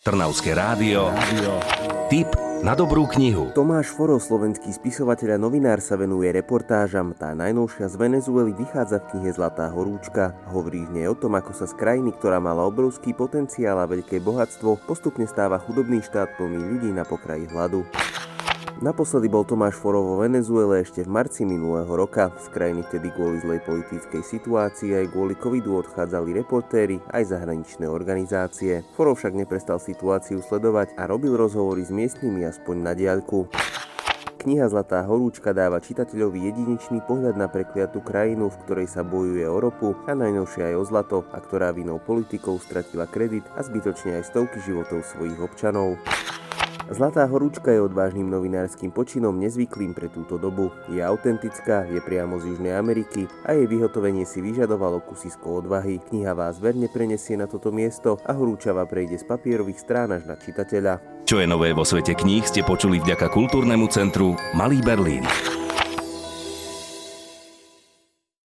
Trnavské rádio. Tip na dobrú knihu. Tomáš Foro, slovenský spisovateľ a novinár, sa venuje reportážam. Tá najnovšia z Venezuely vychádza v knihe Zlatá horúčka. Hovorí v nej o tom, ako sa z krajiny, ktorá mala obrovský potenciál a veľké bohatstvo, postupne stáva chudobný štát plný ľudí na pokraji hladu. Naposledy bol Tomáš Foro vo Venezuele ešte v marci minulého roka. Z krajiny vtedy kvôli zlej politickej situácii aj kvôli covidu odchádzali reportéri aj zahraničné organizácie. Foro však neprestal situáciu sledovať a robil rozhovory s miestnymi aspoň na diaľku. Kniha Zlatá horúčka dáva čitateľovi jedinečný pohľad na prekliatú krajinu, v ktorej sa bojuje o ropu a najnovšie aj o zlato a ktorá vinou politikov stratila kredit a zbytočne aj stovky životov svojich občanov. Zlatá horúčka je odvážnym novinárskym počinom nezvyklým pre túto dobu. Je autentická, je priamo z Južnej Ameriky a jej vyhotovenie si vyžadovalo kusisko odvahy. Kniha vás verne prenesie na toto miesto a horúčava prejde z papierových strán až na čitateľa. Čo je nové vo svete kníh ste počuli vďaka kultúrnemu centru Malý Berlín.